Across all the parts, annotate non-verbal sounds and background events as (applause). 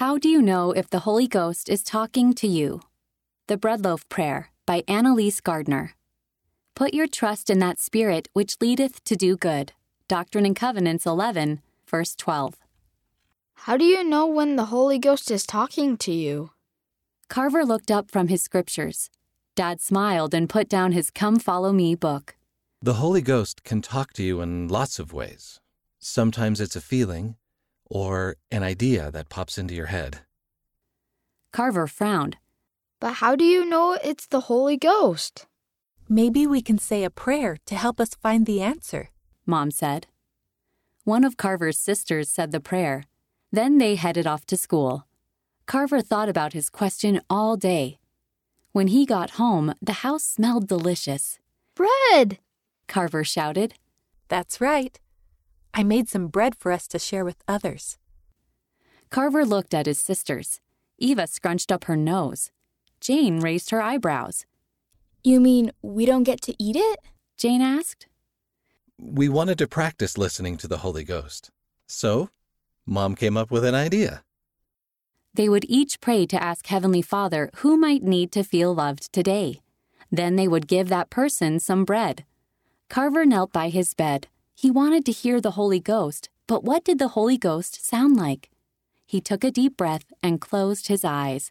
How do you know if the Holy Ghost is talking to you? The Breadloaf Prayer by Annalise Gardner. Put your trust in that Spirit which leadeth to do good. Doctrine and Covenants 11, verse 12. How do you know when the Holy Ghost is talking to you? Carver looked up from his scriptures. Dad smiled and put down his Come Follow Me book. The Holy Ghost can talk to you in lots of ways. Sometimes it's a feeling or an idea that pops into your head. Carver frowned. But how do you know it's the Holy Ghost? Maybe we can say a prayer to help us find the answer, Mom said. One of Carver's sisters said the prayer. Then they headed off to school. Carver thought about his question all day. When he got home, the house smelled delicious. Bread! Carver shouted. That's right. I made some bread for us to share with others. Carver looked at his sisters. Eva scrunched up her nose. Jane raised her eyebrows. You mean we don't get to eat it? Jane asked. We wanted to practice listening to the Holy Ghost. So, Mom came up with an idea. They would each pray to ask Heavenly Father who might need to feel loved today. Then they would give that person some bread. Carver knelt by his bed. He wanted to hear the Holy Ghost, but what did the Holy Ghost sound like? He took a deep breath and closed his eyes.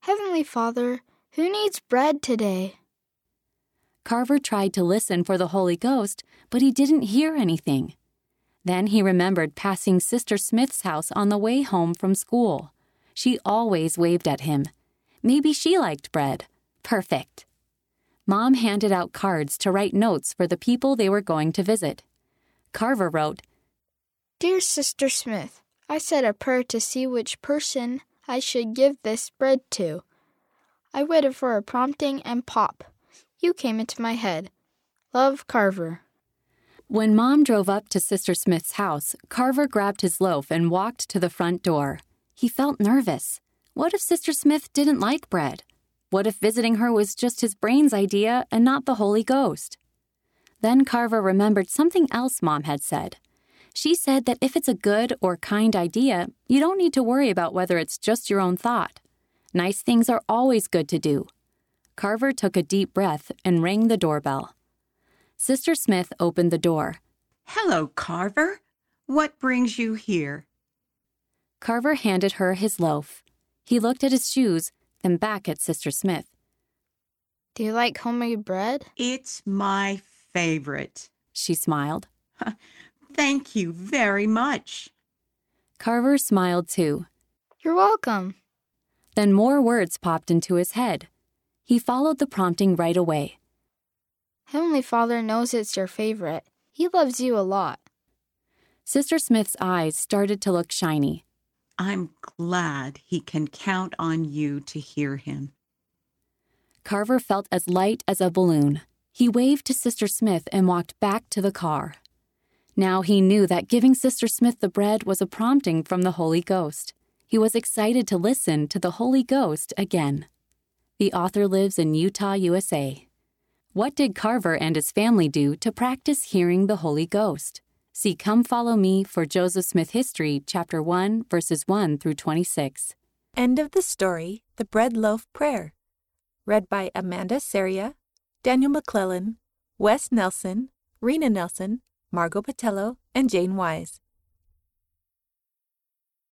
Heavenly Father, who needs bread today? Carver tried to listen for the Holy Ghost, but he didn't hear anything. Then he remembered passing Sister Smith's house on the way home from school. She always waved at him. Maybe she liked bread. Perfect. Mom handed out cards to write notes for the people they were going to visit. Carver wrote, Dear Sister Smith, I said a prayer to see which person I should give this bread to. I waited for a prompting and pop. You came into my head. Love, Carver. When Mom drove up to Sister Smith's house, Carver grabbed his loaf and walked to the front door. He felt nervous. What if Sister Smith didn't like bread? What if visiting her was just his brain's idea and not the Holy Ghost? Then Carver remembered something else Mom had said. She said that if it's a good or kind idea, you don't need to worry about whether it's just your own thought. Nice things are always good to do. Carver took a deep breath and rang the doorbell. Sister Smith opened the door. Hello, Carver. What brings you here? Carver handed her his loaf. He looked at his shoes then back at Sister Smith. Do you like homemade bread? It's my favorite. She smiled. (laughs) Thank you very much. Carver smiled too. You're welcome. Then more words popped into his head. He followed the prompting right away. Heavenly Father knows it's your favorite. He loves you a lot. Sister Smith's eyes started to look shiny. I'm glad he can count on you to hear him. Carver felt as light as a balloon. He waved to Sister Smith and walked back to the car. Now he knew that giving Sister Smith the bread was a prompting from the Holy Ghost. He was excited to listen to the Holy Ghost again. The author lives in Utah, USA. What did Carver and his family do to practice hearing the Holy Ghost? See Come Follow Me for Joseph Smith History, Chapter 1, verses 1 through 26. End of the story The Bread Loaf Prayer. Read by Amanda Seria, Daniel McClellan, Wes Nelson, Rena Nelson, Margot Patello, and Jane Wise.